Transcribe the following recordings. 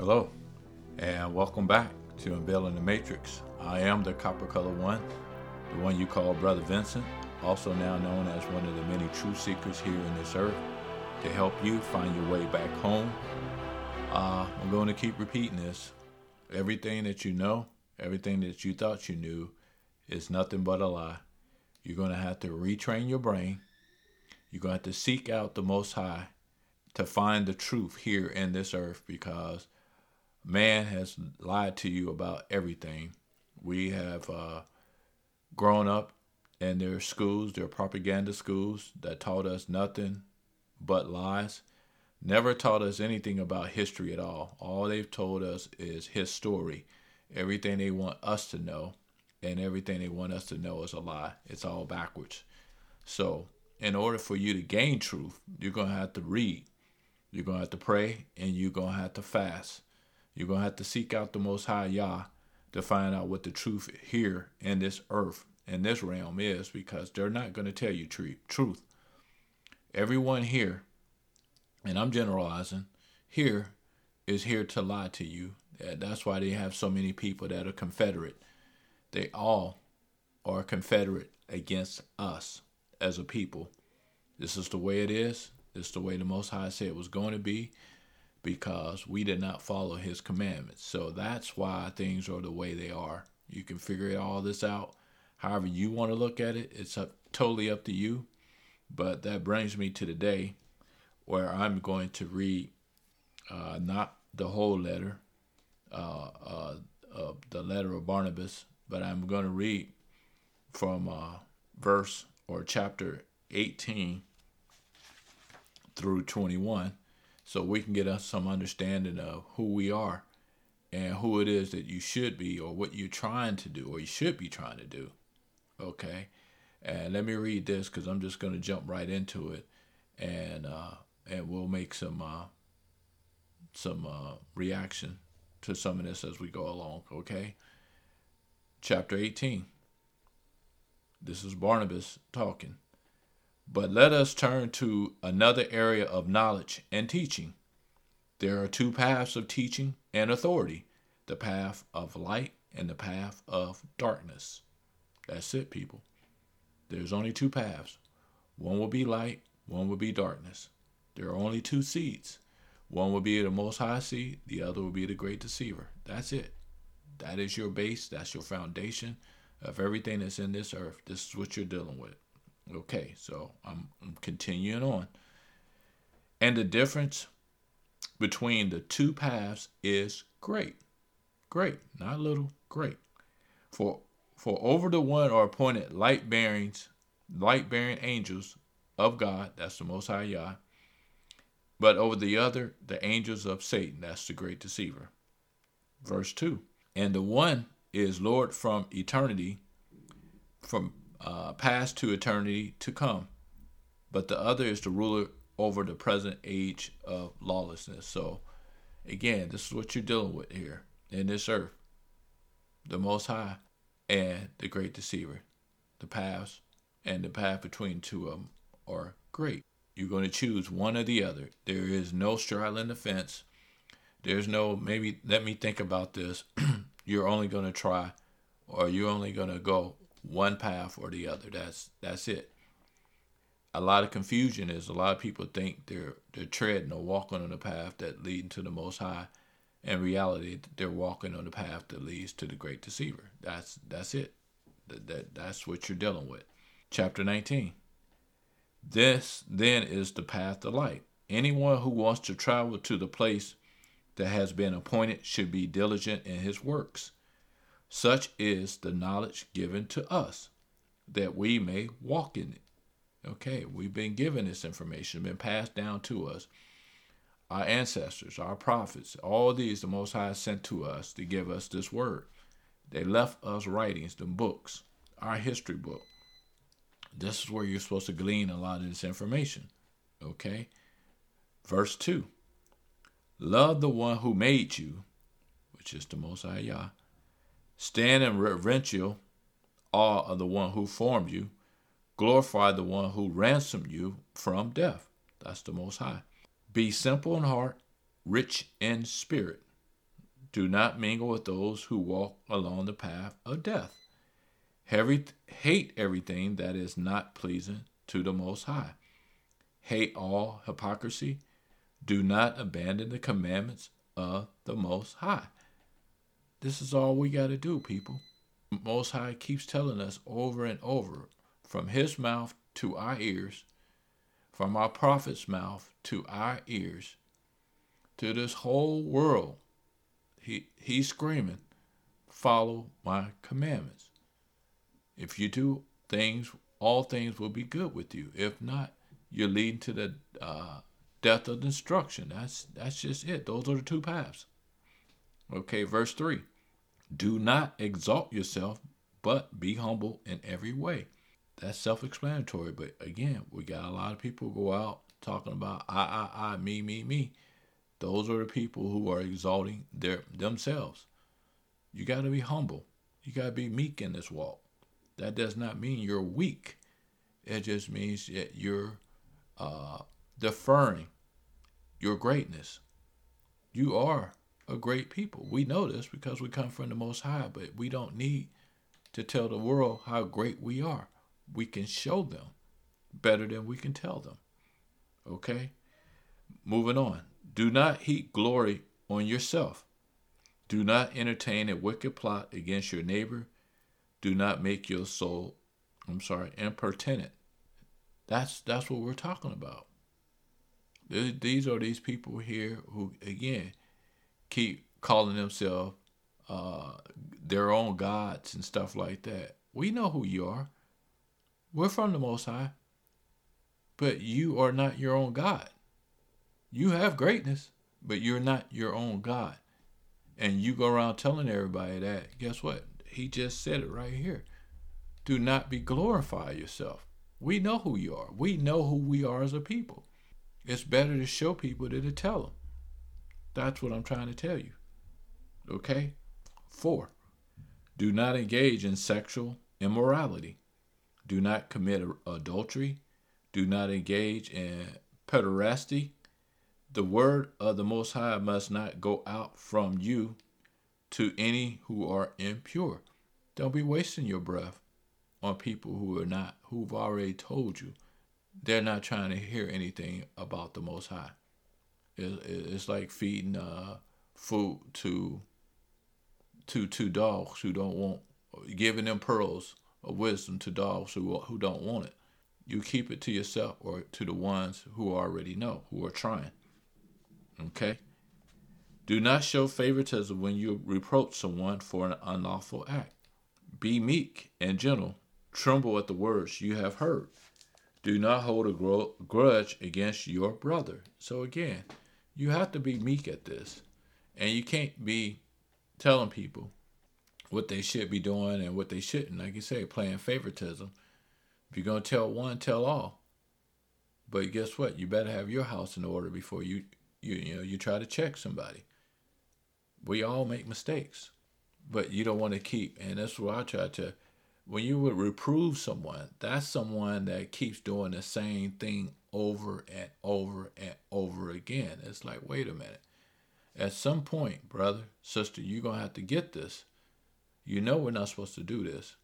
Hello, and welcome back to Unveiling the Matrix. I am the Copper Color One, the one you call Brother Vincent, also now known as one of the many true seekers here in this earth, to help you find your way back home. Uh, I'm going to keep repeating this. Everything that you know, everything that you thought you knew, is nothing but a lie. You're going to have to retrain your brain. You're going to have to seek out the Most High to find the truth here in this earth because man has lied to you about everything. We have uh, grown up in their schools, their propaganda schools, that taught us nothing but lies. Never taught us anything about history at all. All they've told us is his story. Everything they want us to know and everything they want us to know is a lie. It's all backwards. So, in order for you to gain truth, you're going to have to read. You're going to have to pray and you're going to have to fast. You're going to have to seek out the Most High Yah to find out what the truth here in this earth, in this realm is, because they're not going to tell you tr- truth. Everyone here, and I'm generalizing, here is here to lie to you. That's why they have so many people that are confederate. They all are confederate against us as a people. This is the way it is. This is the way the Most High said it was going to be because we did not follow his commandments. So that's why things are the way they are. You can figure all this out however you want to look at it. It's up, totally up to you. But that brings me to the day where I'm going to read uh, not the whole letter, uh, uh, the letter of Barnabas, but I'm going to read from uh, verse or chapter 18 through 21 so we can get us some understanding of who we are and who it is that you should be or what you're trying to do or you should be trying to do. Okay? And let me read this because I'm just going to jump right into it and uh, and we'll make some uh, some uh, reaction to some of this as we go along. Okay? Chapter 18. This is Barnabas talking. But let us turn to another area of knowledge and teaching. There are two paths of teaching and authority the path of light and the path of darkness. That's it, people. There's only two paths. One will be light, one will be darkness. There are only two seeds. One will be the Most High seed, the other will be the Great Deceiver. That's it. That is your base, that's your foundation of everything that's in this earth. This is what you're dealing with. Okay, so I'm, I'm continuing on. And the difference between the two paths is great. Great, not little, great. For for over the one are appointed light bearings, light bearing angels of God, that's the most high Yah. But over the other, the angels of Satan, that's the great deceiver. Verse 2. And the one is Lord from eternity, from uh, past to eternity to come. But the other is the ruler over the present age of lawlessness. So, again, this is what you're dealing with here in this earth the Most High and the great deceiver. The paths and the path between two of them are great. You're going to choose one or the other. There is no straddling the fence. There's no, maybe, let me think about this. you're only going to try or you're only going to go one path or the other. That's that's it. A lot of confusion is a lot of people think they're they're treading or walking on the path that leads to the Most High. In reality, they're walking on the path that leads to the great deceiver. That's that's it. That, that that's what you're dealing with. Chapter 19. This then is the path to light. Anyone who wants to travel to the place that has been appointed should be diligent in his works. Such is the knowledge given to us, that we may walk in it. Okay, we've been given this information, been passed down to us. Our ancestors, our prophets, all these the Most High sent to us to give us this word. They left us writings, the books, our history book. This is where you're supposed to glean a lot of this information. Okay? Verse 2 Love the one who made you, which is the Most High Yah, Stand in reverential awe of the one who formed you. Glorify the one who ransomed you from death. That's the Most High. Be simple in heart, rich in spirit. Do not mingle with those who walk along the path of death. hate everything that is not pleasing to the Most High. Hate all hypocrisy. Do not abandon the commandments of the Most High. This is all we got to do, people. Most High keeps telling us over and over from His mouth to our ears, from our prophet's mouth to our ears, to this whole world. He, he's screaming, follow my commandments. If you do things, all things will be good with you. If not, you're leading to the uh, death of destruction. That's that's just it. Those are the two paths. Okay, verse three. Do not exalt yourself, but be humble in every way. That's self-explanatory. But again, we got a lot of people go out talking about I, I, I, me, me, me. Those are the people who are exalting their themselves. You got to be humble. You got to be meek in this walk. That does not mean you're weak. It just means that you're uh, deferring your greatness. You are a great people. We know this because we come from the Most High, but we don't need to tell the world how great we are. We can show them better than we can tell them. Okay? Moving on. Do not heap glory on yourself. Do not entertain a wicked plot against your neighbor. Do not make your soul, I'm sorry, impertinent. That's that's what we're talking about. These are these people here who, again, keep calling themselves uh, their own gods and stuff like that. We know who you are. We're from the Most High. But you are not your own God. You have greatness, but you're not your own God. And you go around telling everybody that. Guess what? He just said it right here. Do not be glorify yourself. We know who you are. We know who we are as a people. It's better to show people than to tell them. That's what I'm trying to tell you. Okay? Four, do not engage in sexual immorality. Do not commit adultery. Do not engage in pederasty. The word of the Most High must not go out from you to any who are impure. Don't be wasting your breath on people who are not, who've already told you they're not trying to hear anything about the Most High. It's like feeding uh, food to to to dogs who don't want, giving them pearls of wisdom to dogs who who don't want it. You keep it to yourself or to the ones who already know, who are trying. Okay. Do not show favoritism when you reproach someone for an unlawful act. Be meek and gentle. Tremble at the words you have heard. Do not hold a grudge against your brother. So again, you have to be meek at this. And you can't be telling people what they should be doing and what they shouldn't. Like you say, playing favoritism. If you're going to tell one, tell all. But guess what? You better have your house in order before you, you, you know, you try to check somebody. We all make mistakes, but you don't want to keep. And that's what I try to when you would reprove someone, that's someone that keeps doing the same thing over and over and over again. It's like, wait a minute. At some point, brother, sister, you're going to have to get this. You know we're not supposed to do this.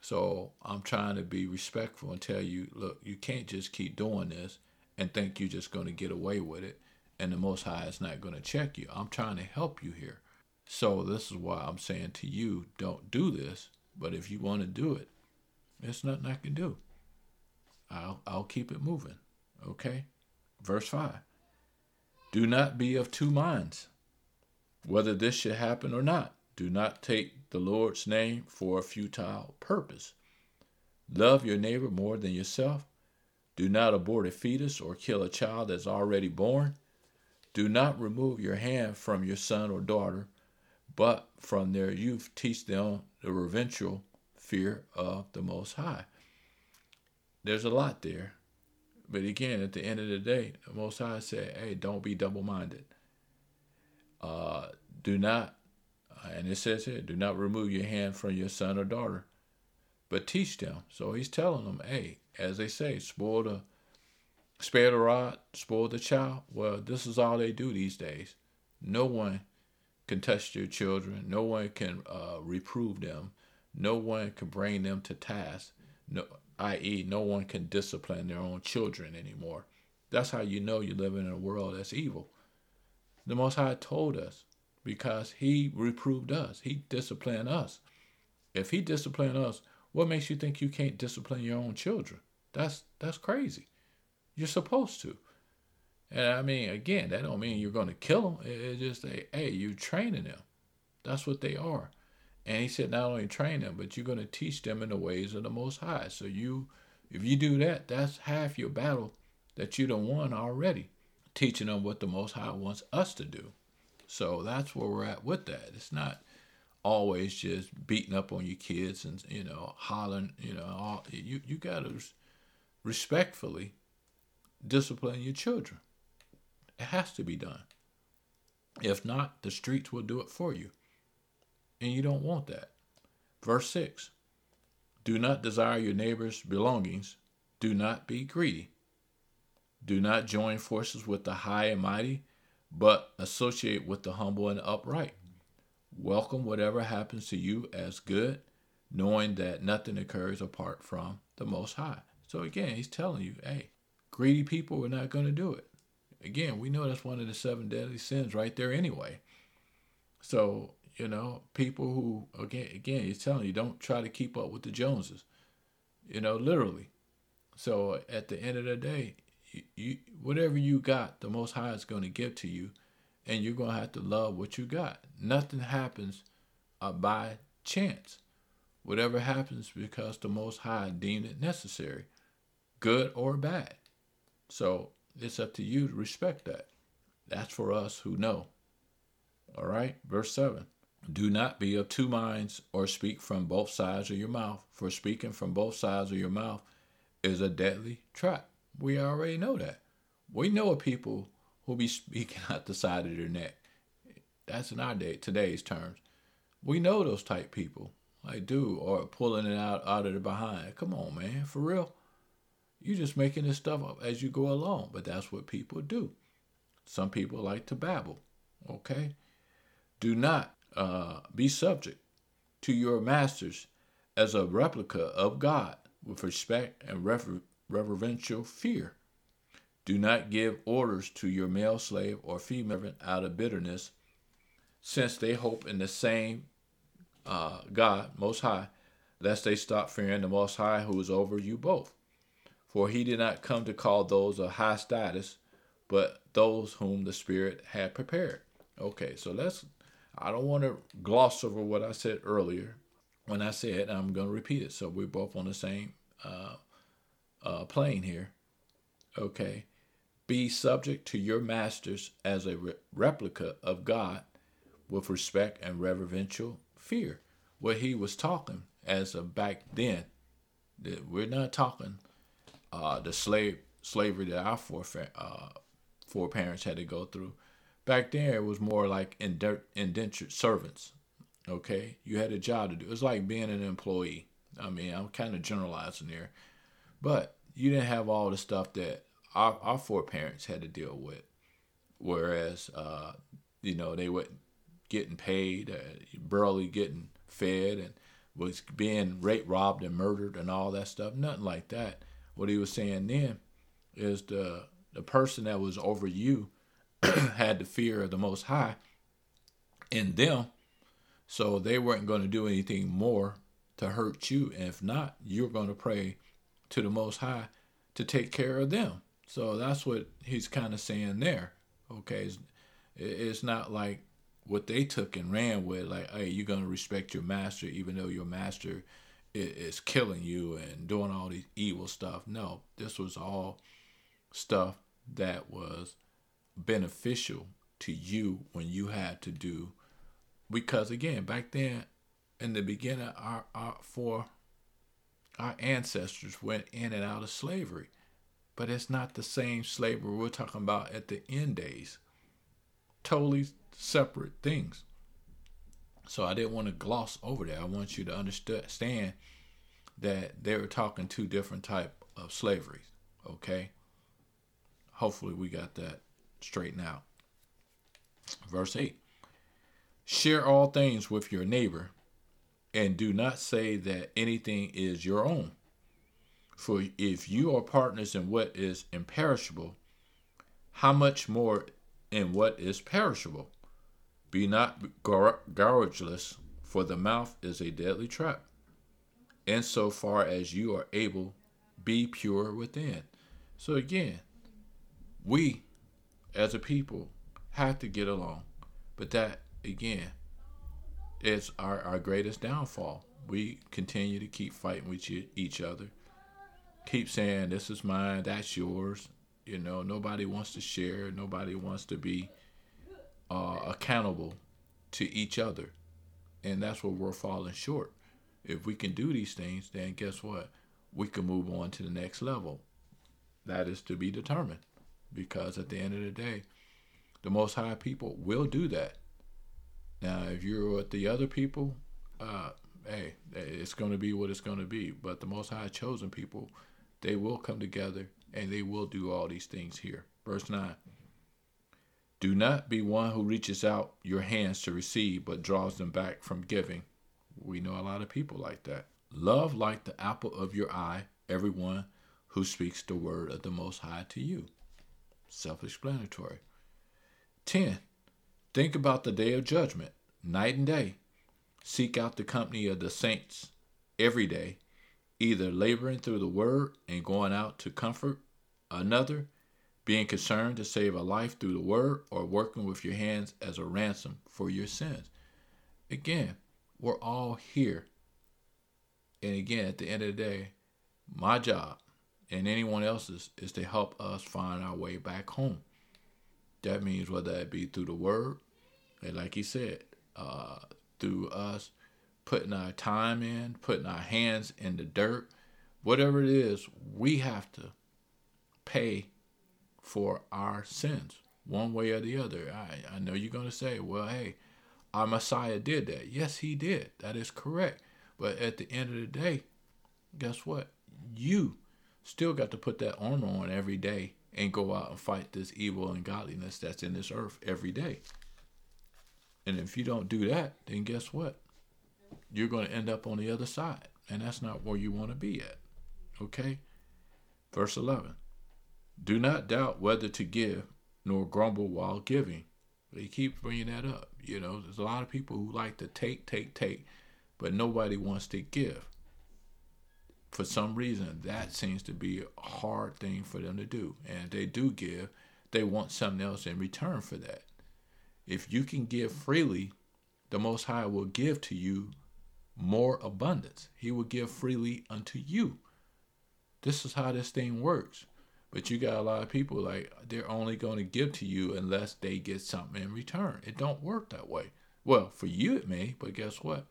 So I'm trying to be respectful and tell you, look, you can't just keep doing this and think you're just going to get away with it and the Most High is not going to check you. I'm trying to help you here. So this is why I'm saying to you, don't do this but if you want to do it, there's nothing I can do. I'll, I'll keep it moving. Okay? Verse 5 Do not be of two minds, whether this should happen or not. Do not take the Lord's name for a futile purpose. Love your neighbor more than yourself. Do not abort a fetus or kill a child that's already born. Do not remove your hand from your son or daughter but from their youth teach them the reverential fear of the Most High. There's a lot there. But again, at the end of the day, the Most High said, hey, don't be double minded. Uh, do not, and it says here, do not remove your hand from your son or daughter, but teach them. So he's telling them, hey, as they say, spoil the, spare the rod, spoil the child. Well, this is all they do these days. No one can test your children. No one can uh, reprove them. No one can bring them to task. No, i.e., no one can discipline their own children anymore. That's how you know you're living in a world that's evil. The Most High told us because He reproved us. He disciplined us. If He disciplined us, what makes you think you can't discipline your own children? That's that's crazy. You're supposed to. And I mean, again, that don't mean you're going to kill them. It's just a, hey, you're training them. That's what they are. And he said, not only train them, but you're going to teach them in the ways of the Most High. So you, if you do that, that's half your battle that you don't won already, teaching them what the Most High wants us to do. So that's where we're at with that. It's not always just beating up on your kids and you know hollering. You know, all, you you got to respectfully discipline your children. It has to be done. If not, the streets will do it for you. And you don't want that. Verse 6 Do not desire your neighbor's belongings, do not be greedy. Do not join forces with the high and mighty, but associate with the humble and upright. Welcome whatever happens to you as good, knowing that nothing occurs apart from the Most High. So again, he's telling you, hey, greedy people are not going to do it. Again, we know that's one of the seven deadly sins right there anyway. So, you know, people who again again he's telling you don't try to keep up with the Joneses. You know, literally. So at the end of the day, you, you whatever you got, the most high is going to give to you and you're going to have to love what you got. Nothing happens uh, by chance. Whatever happens because the most high deemed it necessary, good or bad. So it's up to you to respect that. That's for us who know. All right, verse 7. Do not be of two minds or speak from both sides of your mouth, for speaking from both sides of your mouth is a deadly trap. We already know that. We know of people who be speaking out the side of their neck. That's in our day, today's terms. We know those type people. Like, do or pulling it out out of the behind. Come on, man, for real. You're just making this stuff up as you go along, but that's what people do. Some people like to babble. Okay? Do not uh, be subject to your masters as a replica of God with respect and rever- reverential fear. Do not give orders to your male slave or female out of bitterness, since they hope in the same uh, God, Most High, lest they stop fearing the Most High who is over you both. For he did not come to call those of high status, but those whom the Spirit had prepared. Okay, so let's, I don't want to gloss over what I said earlier. When I said, I'm going to repeat it. So we're both on the same uh, uh, plane here. Okay. Be subject to your masters as a re- replica of God with respect and reverential fear. What he was talking as of back then, that we're not talking uh, the slave slavery that our forefa- uh, foreparents had to go through. Back then, it was more like indentured servants. Okay, you had a job to do. It was like being an employee. I mean, I'm kind of generalizing there, but you didn't have all the stuff that our, our foreparents had to deal with. Whereas, uh, you know, they were getting paid, uh, barely getting fed, and was being raped, robbed, and murdered, and all that stuff. Nothing like that what he was saying then is the the person that was over you had the fear of the most high in them so they weren't going to do anything more to hurt you. And if not you're going to pray to the most high to take care of them. So that's what he's kind of saying there okay? It's, it's not like what they took and ran with like hey you're going to respect your master even though your master is killing you and doing all these evil stuff. No, this was all stuff that was beneficial to you when you had to do because again back then in the beginning our, our for our ancestors went in and out of slavery but it's not the same slavery we're talking about at the end days totally separate things so I didn't want to gloss over that. I want you to understand that they were talking two different type of slavery. Okay. Hopefully we got that straightened out. Verse 8 Share all things with your neighbor, and do not say that anything is your own. For if you are partners in what is imperishable, how much more in what is perishable? Be not gougeless, for the mouth is a deadly trap. In so far as you are able, be pure within. So again, we as a people have to get along. But that again is our, our greatest downfall. We continue to keep fighting with each other. Keep saying this is mine, that's yours. You know, nobody wants to share, nobody wants to be uh, accountable to each other. And that's where we're falling short. If we can do these things, then guess what? We can move on to the next level. That is to be determined. Because at the end of the day, the Most High people will do that. Now, if you're with the other people, uh, hey, it's going to be what it's going to be. But the Most High chosen people, they will come together and they will do all these things here. Verse 9 Do not be one who reaches out your hands to receive, but draws them back from giving. We know a lot of people like that. Love like the apple of your eye everyone who speaks the word of the Most High to you. Self explanatory. 10. Think about the day of judgment, night and day. Seek out the company of the saints every day, either laboring through the word and going out to comfort another, being concerned to save a life through the word, or working with your hands as a ransom for your sins. Again, we're all here. And again, at the end of the day, my job and anyone else's is to help us find our way back home. That means whether it be through the word, and like he said, uh, through us putting our time in, putting our hands in the dirt, whatever it is, we have to pay for our sins one way or the other. I, I know you're going to say, well, hey, our Messiah did that. Yes, he did. That is correct. But at the end of the day, guess what? You still got to put that armor on every day and go out and fight this evil and godliness that's in this earth every day. And if you don't do that, then guess what? You're going to end up on the other side. And that's not where you want to be at. Okay? Verse 11 Do not doubt whether to give, nor grumble while giving. They keep bringing that up. You know, there's a lot of people who like to take, take, take, but nobody wants to give for some reason, that seems to be a hard thing for them to do. And they do give, they want something else in return for that. If you can give freely, the Most High will give to you more abundance. He will give freely unto you. This is how this thing works. But you got a lot of people like they're only going to give to you unless they get something in return. It don't work that way. Well, for you it may, but guess what?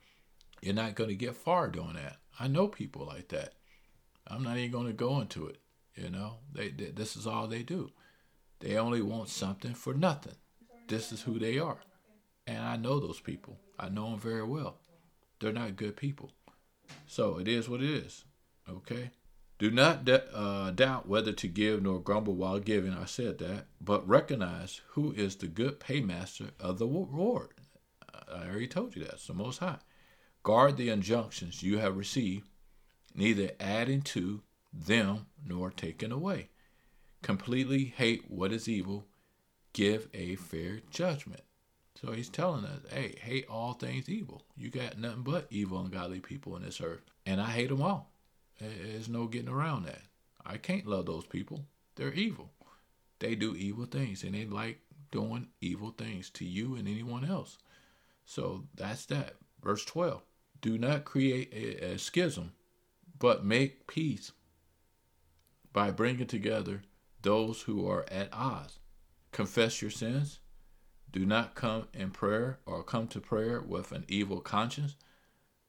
You're not going to get far doing that. I know people like that. I'm not even going to go into it. You know, they, they this is all they do. They only want something for nothing. This is who they are, and I know those people. I know them very well. They're not good people. So it is what it is. Okay. Do not uh, doubt whether to give nor grumble while giving. I said that, but recognize who is the good paymaster of the reward. I already told you that. It's the Most High. Guard the injunctions you have received, neither adding to them nor taking away. Completely hate what is evil, give a fair judgment. So he's telling us, hey, hate all things evil. You got nothing but evil and godly people in this earth. And I hate them all. There's no getting around that. I can't love those people. They're evil. They do evil things and they like doing evil things to you and anyone else. So that's that. Verse 12. Do not create a, a schism, but make peace by bringing together those who are at odds. Confess your sins. Do not come in prayer or come to prayer with an evil conscience.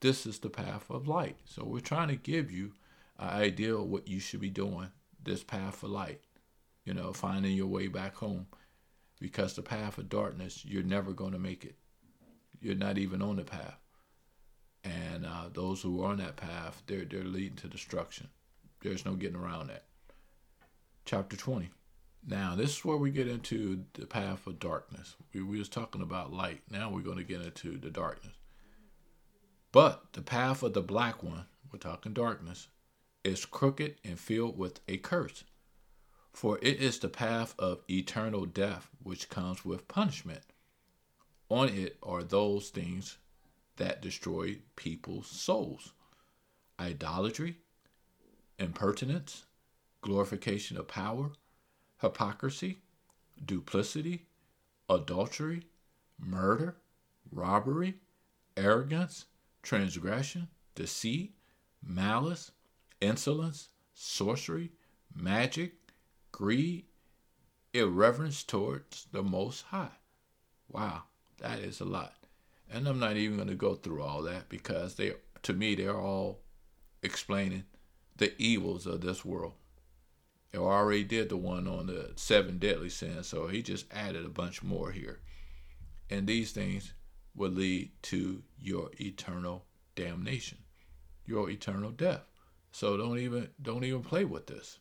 This is the path of light. So we're trying to give you an idea of what you should be doing, this path of light. You know, finding your way back home. Because the path of darkness, you're never going to make it. You're not even on the path and uh, those who are on that path, they're they're leading to destruction. There's no getting around that. Chapter twenty. Now, this is where we get into the path of darkness. We, we was talking about light. Now we're going to get into the darkness. But the path of the black one, we're talking darkness, is crooked and filled with a curse. For it is the path of eternal death which comes with punishment. On it are those things that destroy people's souls idolatry, impertinence, glorification of power, hypocrisy, duplicity, adultery, murder, robbery, arrogance, transgression, deceit, malice, insolence, sorcery, magic, greed, irreverence towards the Most High. Wow, that is a lot. And I'm not even going to go through all that because they, to me, they're all explaining the evils of this world. He already did the one on the seven deadly sins, so he just added a bunch more here. And these things will lead to your eternal damnation, your eternal death. So don't even don't even play with this.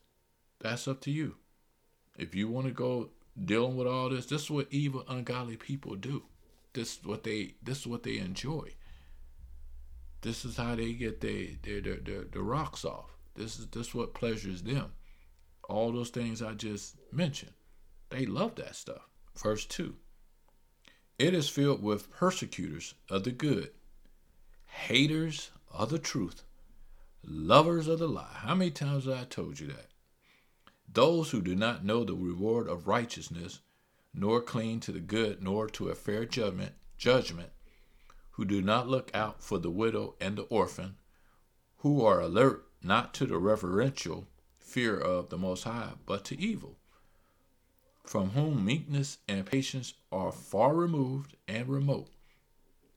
That's up to you. If you want to go dealing with all this, this is what evil, ungodly people do. This is what they this is what they enjoy. This is how they get their their their, their, their rocks off. This is this is what pleasures them. All those things I just mentioned. They love that stuff. Verse 2. It is filled with persecutors of the good, haters of the truth, lovers of the lie. How many times have I told you that? Those who do not know the reward of righteousness, nor cling to the good, nor to a fair judgment, judgment, who do not look out for the widow and the orphan, who are alert not to the reverential fear of the Most High, but to evil, from whom meekness and patience are far removed and remote.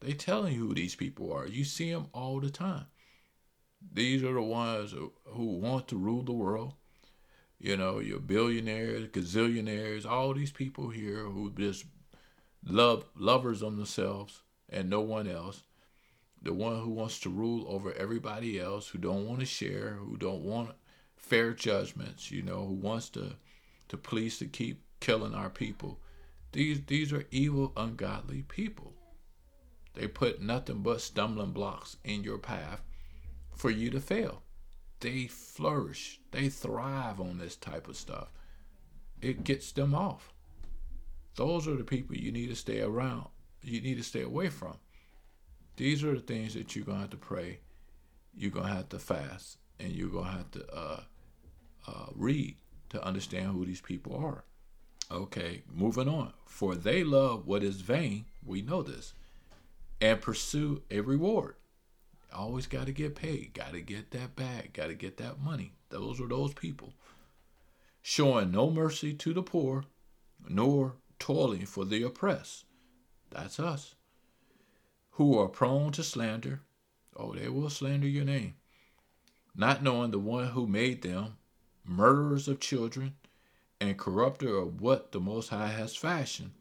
They telling you who these people are. You see them all the time. These are the ones who want to rule the world. You know, your billionaires, gazillionaires, all these people here who just love lovers on themselves and no one else. The one who wants to rule over everybody else, who don't want to share, who don't want fair judgments, you know, who wants to to police to keep killing our people. These these are evil, ungodly people. They put nothing but stumbling blocks in your path for you to fail. They flourish. They thrive on this type of stuff. It gets them off. Those are the people you need to stay around. You need to stay away from. These are the things that you're going to have to pray. You're going to have to fast. And you're going to have to uh, uh, read to understand who these people are. Okay, moving on. For they love what is vain, we know this, and pursue a reward. Always got to get paid, got to get that bag, got to get that money. Those are those people. Showing no mercy to the poor, nor toiling for the oppressed. That's us. Who are prone to slander. Oh, they will slander your name. Not knowing the one who made them murderers of children, and corrupter of what the Most High has fashioned,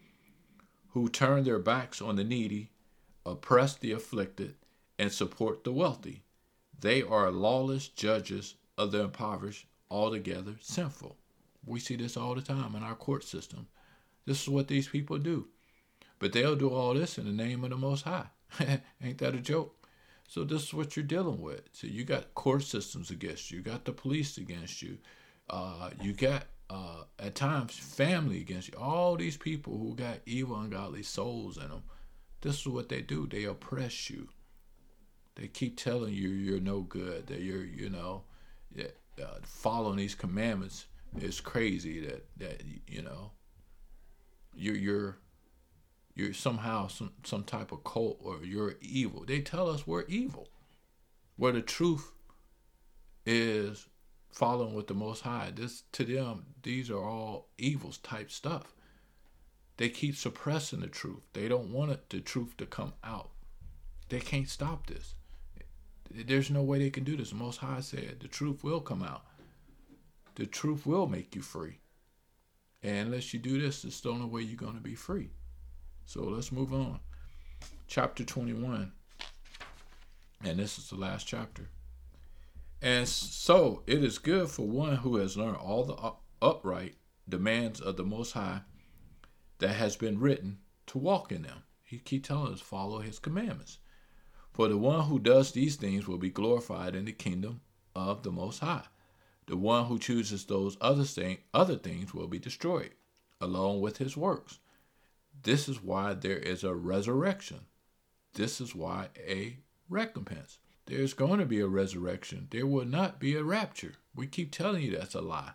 who turn their backs on the needy, oppress the afflicted, and support the wealthy. They are lawless judges of the impoverished, altogether sinful. We see this all the time in our court system. This is what these people do. But they'll do all this in the name of the Most High. Ain't that a joke? So this is what you're dealing with. So you got court systems against you. You got the police against you. Uh, you got uh, at times family against you. All these people who got evil, ungodly souls in them. This is what they do. They oppress you. They keep telling you you're no good. That you're, you know, uh, following these commandments is crazy. That that you know, you're you're you're somehow some, some type of cult or you're evil. They tell us we're evil. Where the truth is following with the most high. This to them, these are all evils type stuff. They keep suppressing the truth. They don't want it, the truth to come out. They can't stop this. There's no way they can do this. The most high said the truth will come out. The truth will make you free. And unless you do this, it's the only way you're going to be free. So let's move on. Chapter 21. And this is the last chapter. And so it is good for one who has learned all the upright demands of the Most High that has been written to walk in them. He keep telling us follow his commandments. For the one who does these things will be glorified in the kingdom of the Most High. The one who chooses those other thing, other things will be destroyed, along with his works. This is why there is a resurrection. This is why a recompense. There's going to be a resurrection. There will not be a rapture. We keep telling you that's a lie.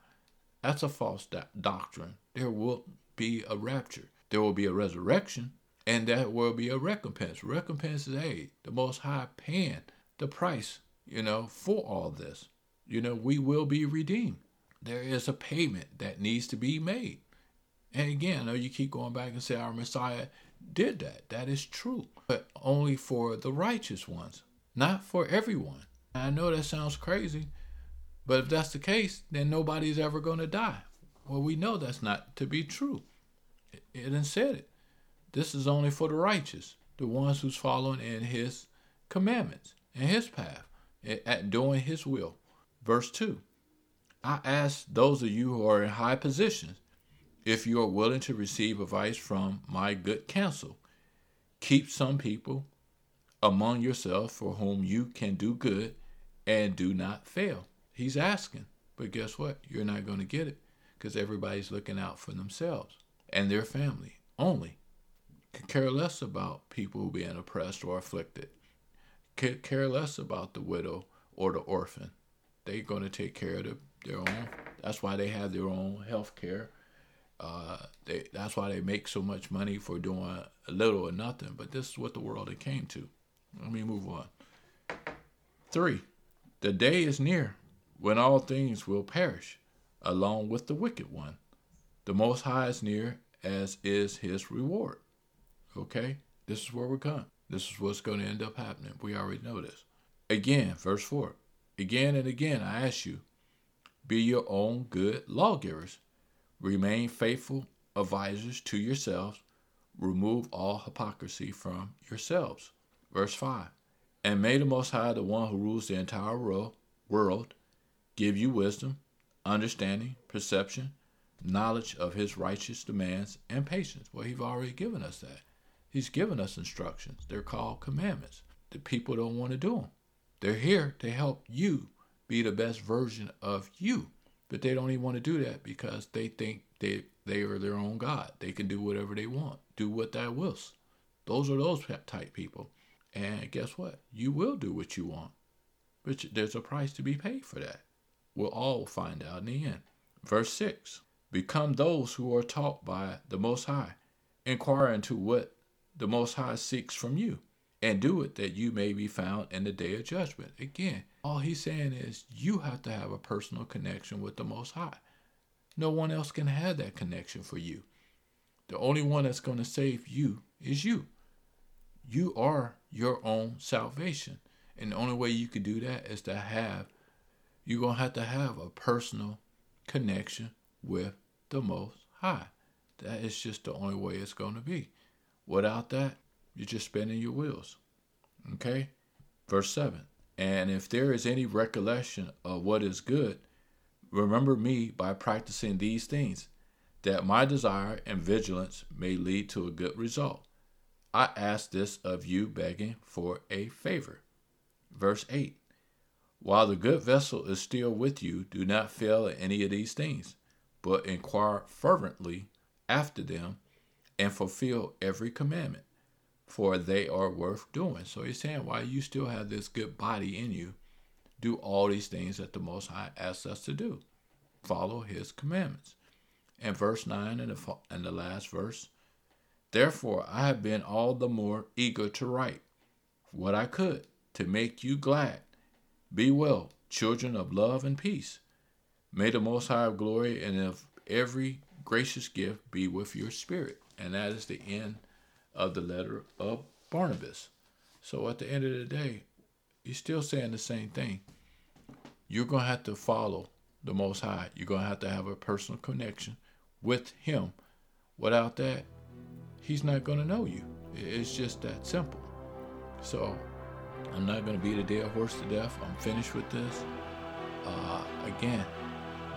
That's a false do- doctrine. There will be a rapture. There will be a resurrection, and there will be a recompense. Recompense is a the Most High paying the price, you know, for all this. You know, we will be redeemed. There is a payment that needs to be made. And again, I know you keep going back and say our Messiah did that. That is true, but only for the righteous ones not for everyone. I know that sounds crazy, but if that's the case, then nobody's ever going to die. Well, we know that's not to be true. It, it said it. This is only for the righteous, the ones who's following in his commandments and his path, at doing his will. Verse 2 I ask those of you who are in high positions if you are willing to receive advice from my good counsel. Keep some people among yourself for whom you can do good and do not fail. He's asking. But guess what? You're not going to get it because everybody's looking out for themselves and their family only. Could care less about people being oppressed or afflicted. Could care less about the widow or the orphan. They're going to take care of the, their own. That's why they have their own health care. Uh, they, that's why they make so much money for doing little or nothing. But this is what the world it came to. Let me move on. Three, the day is near when all things will perish, along with the wicked one. The Most High is near, as is his reward. Okay? This is where we're going. This is what's going to end up happening. We already know this. Again, verse 4. Again and again, I ask you, be your own good lawgivers. Remain faithful advisors to yourselves. Remove all hypocrisy from yourselves. Verse 5 And may the Most High, the one who rules the entire world, give you wisdom, understanding, perception, knowledge of his righteous demands, and patience. Well, he's already given us that. He's given us instructions. They're called commandments. The people don't want to do them. They're here to help you be the best version of you. But they don't even want to do that because they think they they are their own God. They can do whatever they want. Do what thou wills. Those are those type people. And guess what? You will do what you want. But there's a price to be paid for that. We'll all find out in the end. Verse 6 Become those who are taught by the Most High. Inquire into what the Most High seeks from you, and do it that you may be found in the day of judgment. Again, all he's saying is you have to have a personal connection with the Most High. No one else can have that connection for you. The only one that's going to save you is you. You are your own salvation. And the only way you can do that is to have, you're going to have to have a personal connection with the Most High. That is just the only way it's going to be. Without that, you're just spinning your wheels. Okay? Verse 7 And if there is any recollection of what is good, remember me by practicing these things, that my desire and vigilance may lead to a good result. I ask this of you, begging for a favor. Verse 8 While the good vessel is still with you, do not fail at any of these things, but inquire fervently after them and fulfill every commandment, for they are worth doing. So he's saying, while you still have this good body in you, do all these things that the Most High asks us to do. Follow his commandments. And verse 9 and the, and the last verse Therefore, I have been all the more eager to write what I could to make you glad. Be well, children of love and peace. May the Most High of glory and of every gracious gift be with your spirit. And that is the end of the letter of Barnabas. So at the end of the day, he's still saying the same thing. You're going to have to follow the Most High. You're going to have to have a personal connection with Him. Without that, he's not going to know you. It's just that simple. So I'm not going to beat a dead horse to death. I'm finished with this. Uh, again,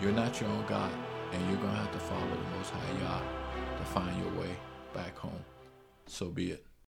you're not your own God. and you're going to have to follow the Most High Yah find your way back home. So be it.